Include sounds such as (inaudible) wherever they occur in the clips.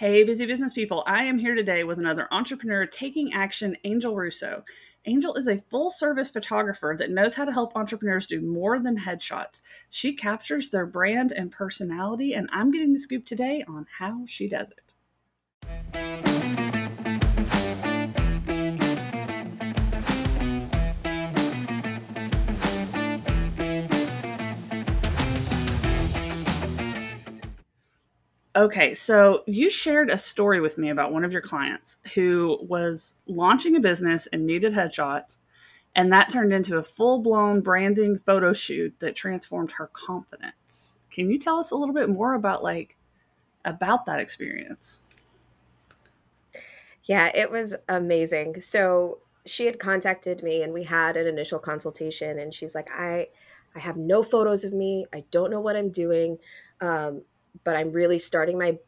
Hey, busy business people. I am here today with another entrepreneur taking action, Angel Russo. Angel is a full service photographer that knows how to help entrepreneurs do more than headshots. She captures their brand and personality, and I'm getting the scoop today on how she does it. Okay, so you shared a story with me about one of your clients who was launching a business and needed headshots, and that turned into a full blown branding photo shoot that transformed her confidence. Can you tell us a little bit more about like about that experience? Yeah, it was amazing. So she had contacted me and we had an initial consultation and she's like, I I have no photos of me. I don't know what I'm doing. Um, but I'm really starting my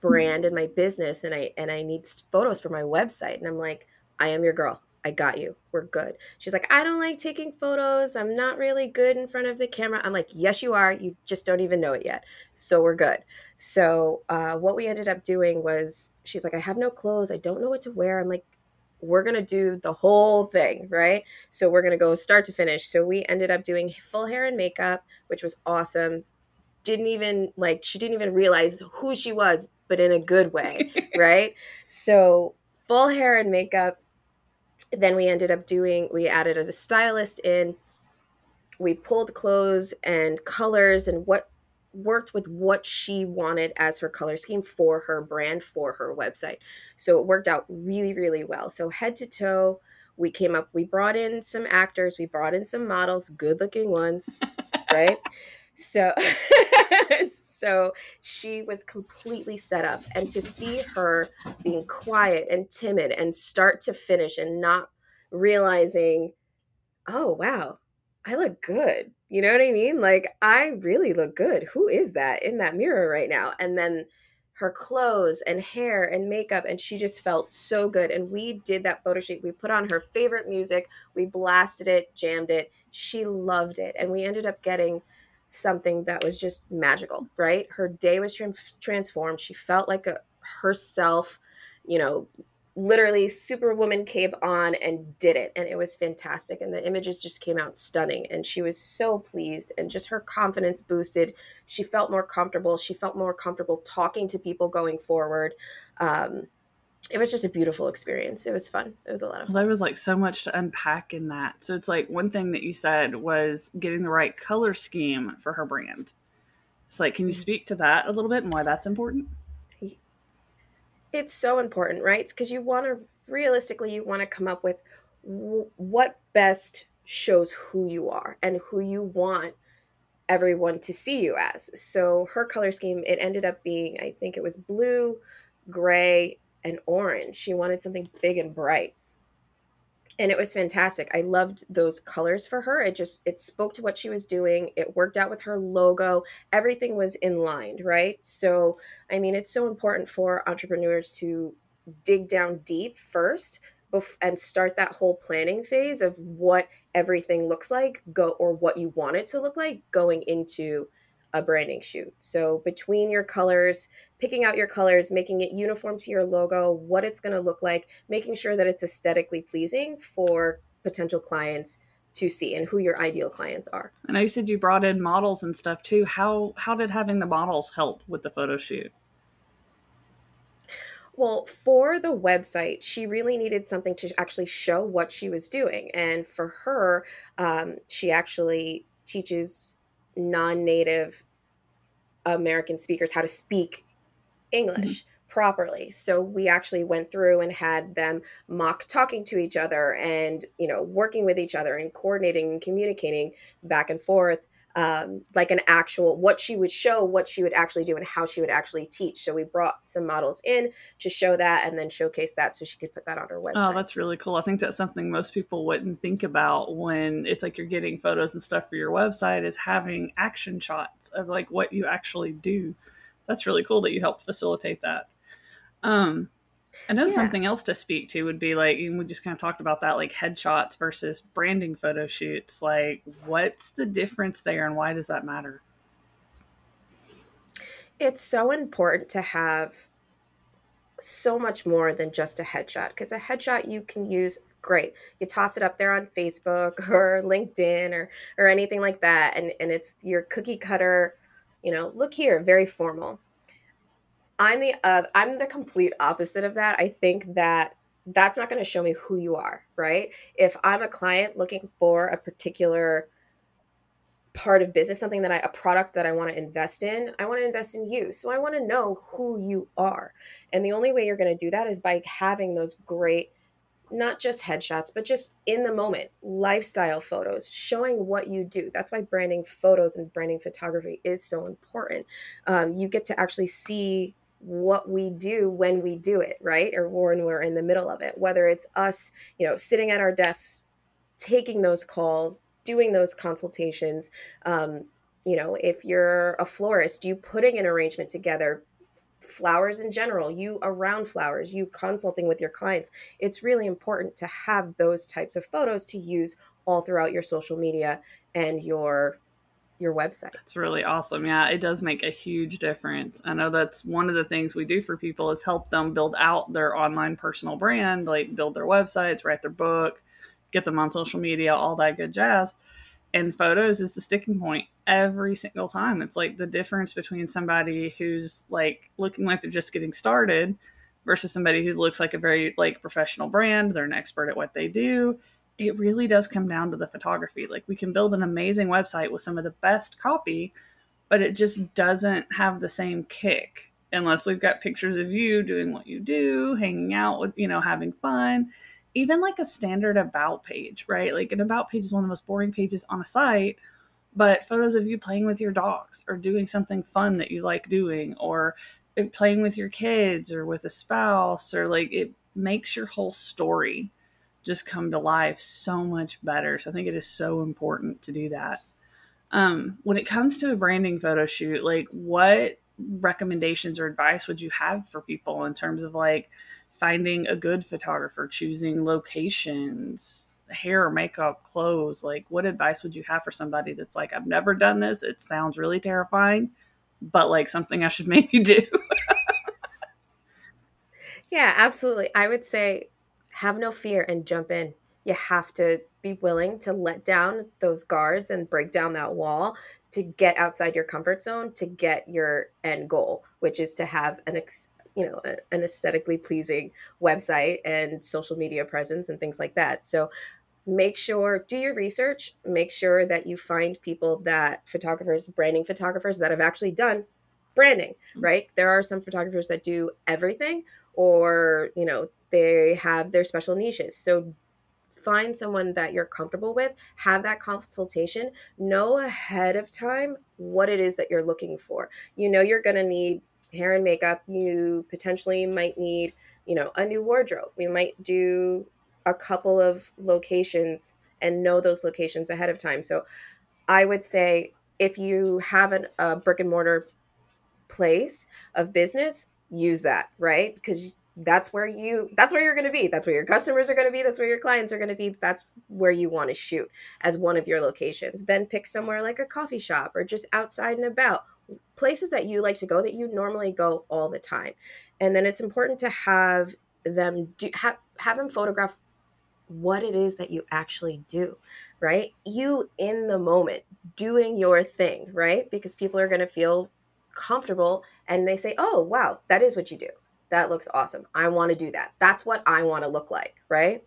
brand and my business and I and I need photos for my website and I'm like I am your girl. I got you. We're good. She's like, I don't like taking photos. I'm not really good in front of the camera. I'm like, yes, you are. You just don't even know it yet. So we're good. So uh, what we ended up doing was, she's like, I have no clothes. I don't know what to wear. I'm like, we're going to do the whole thing, right? So we're going to go start to finish. So we ended up doing full hair and makeup, which was awesome didn't even like she didn't even realize who she was but in a good way (laughs) right? So full hair and makeup. Then we ended up doing we added a stylist in. We pulled clothes and colors and what worked with what she wanted as her color scheme for her brand for her website. So it worked out really really well. So head to toe we came up we brought in some actors we brought in some models good looking ones (laughs) right so (laughs) so she was completely set up and to see her being quiet and timid and start to finish and not realizing oh wow i look good you know what i mean? Like i really look good. Who is that in that mirror right now? And then her clothes and hair and makeup and she just felt so good and we did that photo shoot. We put on her favorite music. We blasted it jammed it. She loved it and we ended up getting something that was just magical, right? Her day was transformed. She felt like a herself, you know, literally superwoman cape on and did it and it was fantastic and the images just came out stunning and she was so pleased and just her confidence boosted she felt more comfortable she felt more comfortable talking to people going forward um, it was just a beautiful experience. It was fun. It was a lot of fun. There was like so much to unpack in that. So it's like one thing that you said was getting the right color scheme for her brand. It's like, can you mm-hmm. speak to that a little bit and why that's important? It's so important, right? Because you want to realistically, you want to come up with w- what best shows who you are and who you want everyone to see you as. So her color scheme, it ended up being, I think it was blue, gray, and orange. She wanted something big and bright. And it was fantastic. I loved those colors for her. It just it spoke to what she was doing. It worked out with her logo. Everything was in line, right? So, I mean, it's so important for entrepreneurs to dig down deep first and start that whole planning phase of what everything looks like go or what you want it to look like going into a branding shoot. So between your colors, picking out your colors, making it uniform to your logo, what it's going to look like, making sure that it's aesthetically pleasing for potential clients to see and who your ideal clients are. And I know you said you brought in models and stuff too. How how did having the models help with the photo shoot? Well, for the website, she really needed something to actually show what she was doing. And for her, um, she actually teaches non-native American speakers how to speak English. Mm-hmm. properly so we actually went through and had them mock talking to each other and you know working with each other and coordinating and communicating back and forth um, like an actual what she would show what she would actually do and how she would actually teach. So we brought some models in to show that and then showcase that so she could put that on her oh, website. oh that's really cool. I think that's something most people wouldn't think about when it's like you're getting photos and stuff for your website is having action shots of like what you actually do. That's really cool that you helped facilitate that. Um I know yeah. something else to speak to would be like, we just kind of talked about that, like headshots versus branding photo shoots. Like, what's the difference there and why does that matter? It's so important to have so much more than just a headshot because a headshot you can use great you toss it up there on facebook (laughs) or linkedin or or anything like that and and it's your cookie cutter you know look here very formal i'm the uh, i'm the complete opposite of that i think that that's not going to show me who you are right if i'm a client looking for a particular part of business, something that I, a product that I want to invest in, I want to invest in you. So I want to know who you are. And the only way you're going to do that is by having those great, not just headshots, but just in the moment lifestyle photos showing what you do. That's why branding photos and branding photography is so important. Um, you get to actually see what we do when we do it, right? Or when we're in the middle of it, whether it's us, you know, sitting at our desks, taking those calls, doing those consultations. Um, you know, if you're a florist, you putting an arrangement together, flowers in general, you around flowers, you consulting with your clients. It's really important to have those types of photos to use all throughout your social media and your your website. It's really awesome. Yeah, it does make a huge difference. I know that's one of the things we do for people is help them build out their online personal brand, like build their websites, write their book, get them on social media, all that good jazz. And photos is the sticking point every single time. It's like the difference between somebody who's like looking like they're just getting started versus somebody who looks like a very like professional brand, they're an expert at what they do. It really does come down to the photography. Like we can build an amazing website with some of the best copy, but it just doesn't have the same kick unless we've got pictures of you doing what you do, hanging out with, you know, having fun even like a standard about page, right? Like an about page is one of the most boring pages on a site, but photos of you playing with your dogs or doing something fun that you like doing or eh, playing with your kids or with a spouse or like it makes your whole story just come to life so much better. So I think it is so important to do that. Um, when it comes to a branding photo shoot, like what recommendations or advice would you have for people in terms of like finding a good photographer, choosing locations, hair, makeup, clothes. Like, what advice would you have for somebody that's like, I've never done this? It sounds really terrifying, but like something I should (laughs) maybe do? yeah, absolutely. I would say have no fear and jump in. You have to be willing to let down those guards and break down that wall to get outside your comfort zone to get your end goal, which is to have an ex- you know a, an aesthetically pleasing website and social media presence and things like that so make sure do your research make sure that you find people that photographers branding photographers that have actually done branding mm-hmm. right there are some photographers that do everything or you know they have their special niches so find someone that you're comfortable with have that consultation know ahead of time what it is that you're looking for you know you're going to need hair and makeup, you potentially might need, you know, a new wardrobe. We might do a couple of locations and know those locations ahead of time. So I would say if you have an, a brick and mortar place of business, use that, right? Because that's where you that's where you're going to be. That's where your customers are going to be. That's where your clients are going to be. That's where you want to shoot as one of your locations. Then pick somewhere like a coffee shop or just outside and about places that you like to go that you normally go all the time. And then it's important to have them do have, have them photograph what it is that you actually do right? You in the moment doing your thing right? Because people are going to feel comfortable and they say oh wow that is what you do that looks awesome. I want to do that. That's what i want to look like right?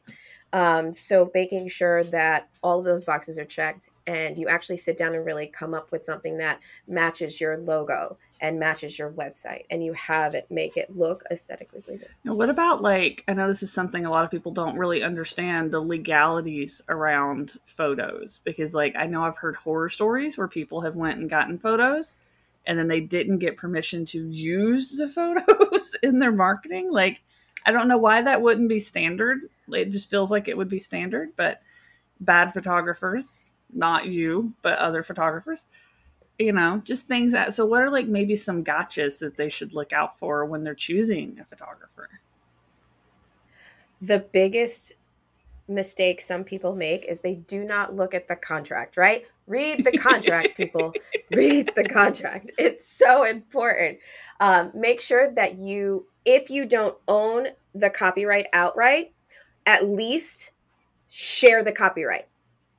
Um, so making sure that all of those boxes are checked and you actually sit down and really come up with something that matches your logo and matches your website and you have it make it look aesthetically pleasing. Now, what about like I know this is something a lot of people don't really understand the legalities around photos because like I know I've heard horror stories where people have went and gotten photos and then they didn't get permission to use the (laughs) photos in their marketing like I don't know why that wouldn't be standard. It just feels like it would be standard, but bad photographers, not you, but other photographers, you know, just things that. So, what are like maybe some gotchas that they should look out for when they're choosing a photographer? The biggest mistake some people make is they do not look at the contract, right? Read the contract, people. Read the contract. It's so important. Um, make sure that you, if you don't own the copyright outright, at least share the copyright.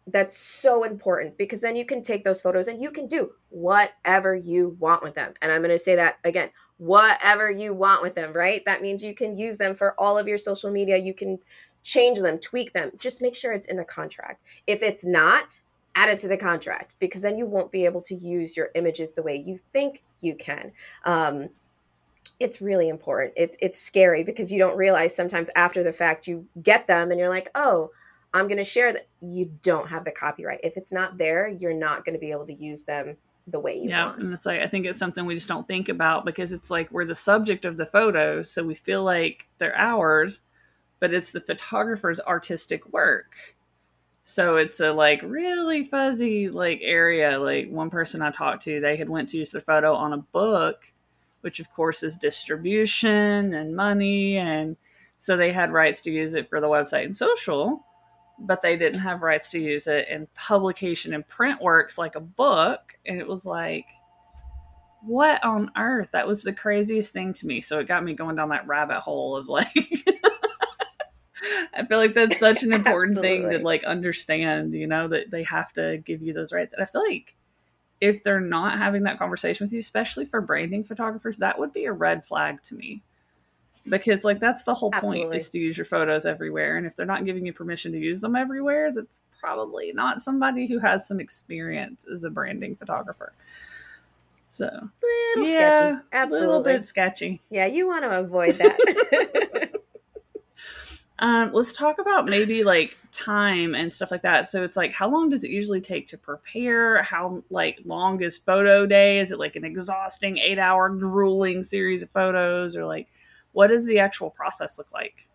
That's so important because then you can take those photos and you can do whatever you want with them. And I'm going to say that again whatever you want with them, right? That means you can use them for all of your social media. You can change them, tweak them. Just make sure it's in the contract. If it's not, add it to the contract because then you won't be able to use your images the way you think you can. Um, it's really important. It's it's scary because you don't realize sometimes after the fact you get them and you're like, oh, I'm going to share that. You don't have the copyright. If it's not there, you're not going to be able to use them the way you yeah, want. and it's like I think it's something we just don't think about because it's like we're the subject of the photos, so we feel like they're ours, but it's the photographer's artistic work. So it's a like really fuzzy like area. Like one person I talked to, they had went to use their photo on a book, which of course is distribution and money, and so they had rights to use it for the website and social, but they didn't have rights to use it in publication and print works like a book. And it was like, what on earth? That was the craziest thing to me. So it got me going down that rabbit hole of like (laughs) I feel like that's such an (laughs) important thing to like understand, you know, that they have to give you those rights. And I feel like if they're not having that conversation with you, especially for branding photographers, that would be a red flag to me. Because like that's the whole Absolutely. point is to use your photos everywhere. And if they're not giving you permission to use them everywhere, that's probably not somebody who has some experience as a branding photographer. So little yeah, sketchy. Absolutely. A little bit sketchy. Yeah, you want to avoid that. (laughs) Um, let's talk about maybe like time and stuff like that. So it's like, how long does it usually take to prepare? How like long is photo day? Is it like an exhausting eight hour grueling series of photos, or like what does the actual process look like?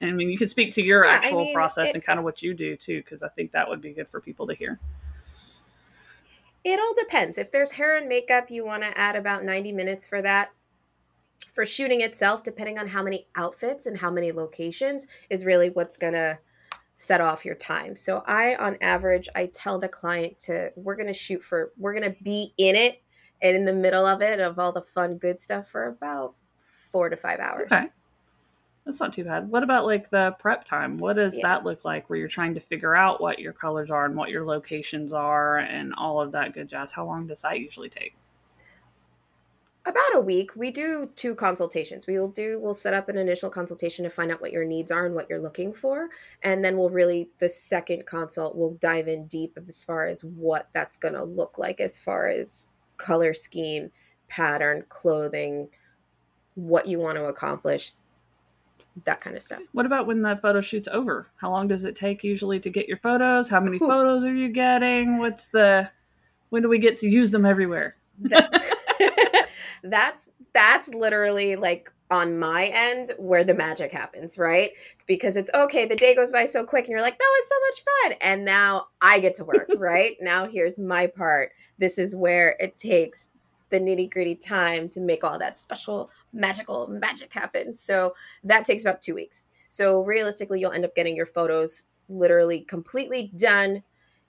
And I mean, you could speak to your yeah, actual I mean, process it, and kind of what you do too, because I think that would be good for people to hear. It all depends. If there's hair and makeup, you want to add about 90 minutes for that for shooting itself, depending on how many outfits and how many locations, is really what's gonna set off your time. So I on average I tell the client to we're going to shoot for we're going to be in it and in the middle of it of all the fun good stuff for about 4 to 5 hours. Okay. That's not too bad. What about like the prep time? What does yeah. that look like where you're trying to figure out what your colors are and what your locations are and all of that good jazz? How long does that usually take? About a week we do two consultations. We'll do we'll set up an initial consultation to find out what your needs are and what you're looking for. And then we'll really the second consult we'll dive in deep as far as what that's going to look like as far as color scheme pattern clothing what you want to accomplish that kind of stuff. What about when the photo shoot's over? How long does it take usually to get your photos? How many photos are you getting? What's the when do we get to use them everywhere (laughs) that's that's literally like on my end where the magic happens, right? Because it's okay, the day goes by so quick and you're like, that was so much fun. And now I get to work, (laughs) right? now here's my part. This is where it takes the nitty gritty time to make all that special magical magic happen. So that takes about two weeks. So realistically, you'll end up getting your photos literally completely done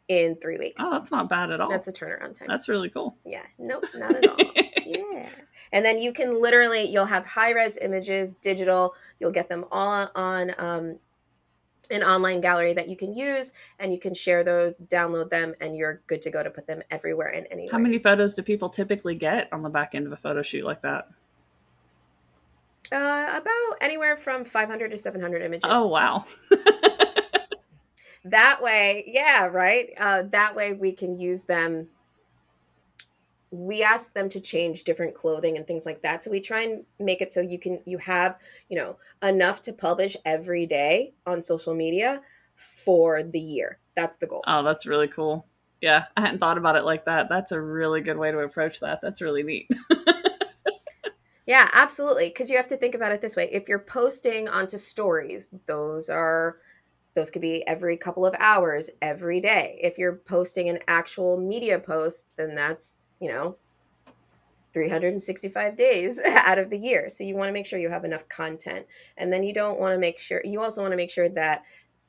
in three weeks. Oh, that's not bad at all. That's a turnaround time. That's really cool. Yeah. Nope, not at all. (laughs) yeah. And then you can literally, you'll have high res images, digital. You'll get them all on um, an online gallery that you can use, and you can share those, download them, and you're good to go to put them everywhere and anywhere. How many photos do people typically get on the back end of a photo shoot like that? Uh, about anywhere from 500 to 700 images. Oh, wow. (laughs) that way yeah right? Uh, that way we can use them. We ask them to change different clothing and things like that. So we try and make it so you can you have you know enough to publish every day on social media for the year. That's the goal. Oh that's really cool. Yeah i hadn't thought about it like that. That's a really good way to approach that. That's really neat. (laughs) Yeah absolutely. Because you have to think about it this way. If you're posting onto stories those are those could be every couple of hours, every day. If you're posting an actual media post, then that's, you know, 365 days (laughs) out of the year. So you want to make sure you have enough content. And then you don't want to make sure, you also want to make sure that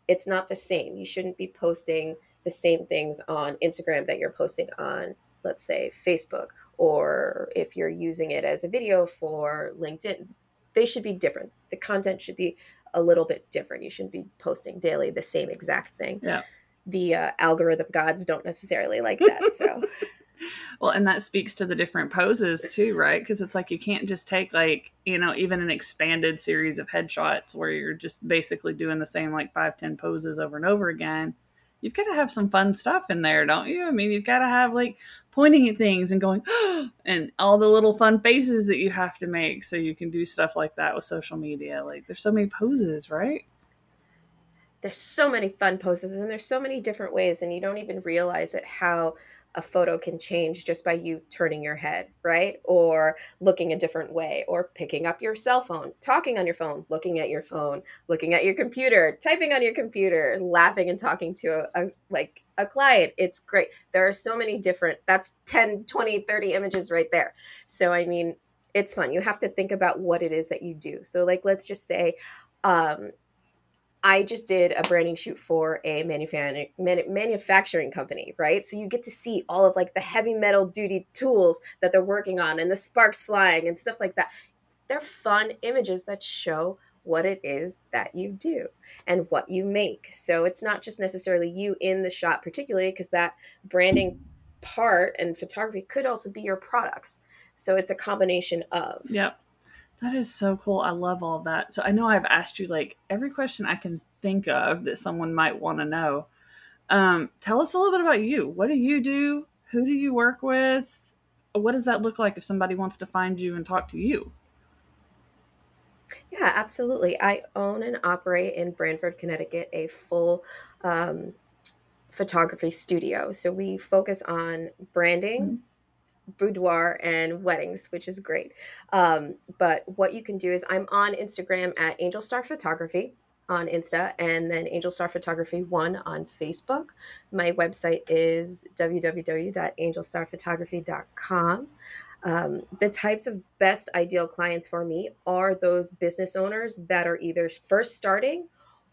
it's not the same. You shouldn't be posting the same things on Instagram that you're posting on, let's say, Facebook, or if you're using it as a video for LinkedIn. They should be different. The content should be a little bit different. You shouldn't be posting daily the same exact thing. Yeah. The uh, algorithm gods don't necessarily like that. So. (laughs) well, and that speaks to the different poses too, right? Because it's like you can't just take like you know even an expanded series of headshots where you're just basically doing the same like five ten poses over and over again. You've got to have some fun stuff in there, don't you? I mean, you've got to have like pointing at things and going (gasps) and all the little fun faces that you have to make so you can do stuff like that with social media. Like there's so many poses, right? There's so many fun poses and there's so many different ways and you don't even realize it how a photo can change just by you turning your head, right? Or looking a different way, or picking up your cell phone, talking on your phone, looking at your phone, looking at your computer, typing on your computer, laughing and talking to a, a like a client. It's great. There are so many different that's 10, 20, 30 images right there. So I mean, it's fun. You have to think about what it is that you do. So like let's just say um I just did a branding shoot for a manufacturing company, right? So you get to see all of like the heavy metal duty tools that they're working on and the sparks flying and stuff like that. They're fun images that show what it is that you do and what you make. So it's not just necessarily you in the shot, particularly because that branding part and photography could also be your products. So it's a combination of. Yep. That is so cool. I love all that. So I know I've asked you like every question I can think of that someone might want to know. Um, tell us a little bit about you. What do you do? Who do you work with? What does that look like if somebody wants to find you and talk to you? Yeah, absolutely. I own and operate in Branford, Connecticut, a full um, photography studio. So we focus on branding, mm-hmm boudoir and weddings, which is great. Um, but what you can do is I'm on Instagram at Angel Star Photography on Insta and then Angel Star Photography 1 on Facebook. My website is www.angelstarphotography.com. Um, the types of best ideal clients for me are those business owners that are either first starting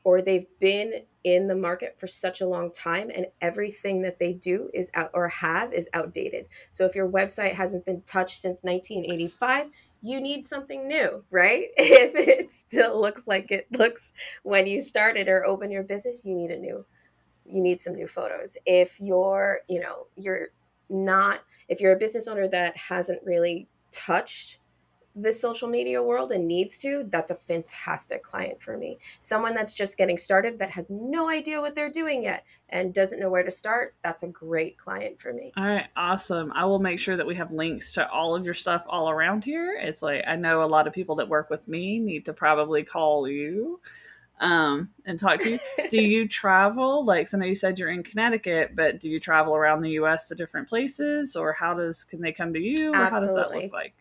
or they've been in the market for such a long time and everything that they do is out or have is outdated. So if your website hasn't been touched since 1985, you need something new, right? (laughs) If it still looks like it looks when you started or opened your business, you need a new you need some new photos. If you're, you know, you're not if you're a business owner that hasn't really touched this social media world and needs to, that's a fantastic client for me. Someone that's just getting started that has no idea what they're doing yet and doesn't know where to start, that's a great client for me. All right, awesome. I will make sure that we have links to all of your stuff all around here. It's like I know a lot of people that work with me need to probably call you um and talk to you. (laughs) do you travel? Like so I know you said you're in Connecticut, but do you travel around the US to different places or how does can they come to you or Absolutely. how does that look like?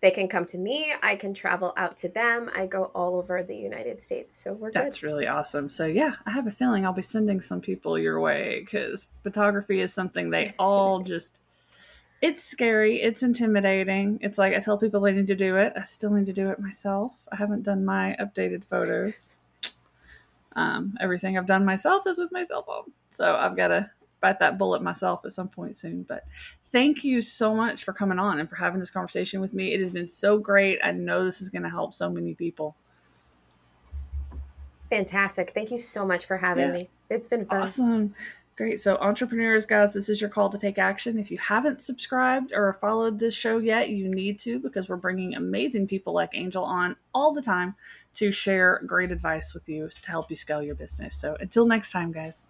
They can come to me i can travel out to them i go all over the united states so we're good. that's good. really awesome so yeah i have a feeling i'll be sending some people your way because photography is something they all (laughs) just it's scary it's intimidating it's like i tell people they need to do it i still need to do it myself i haven't done my updated photos um, everything i've done myself is with my cell phone so i've got to bite that bullet myself at some point soon but thank you so much for coming on and for having this conversation with me. It has been so great. I know this is going to help so many people. Fantastic. Thank you so much for having yeah. me. It's been fun. Awesome. Great. So, entrepreneurs, guys, this is your call to take action. If you haven't subscribed or followed this show yet, you need to because we're bringing amazing people like Angel on all the time to share great advice with you to help you scale your business. So, until next time, guys.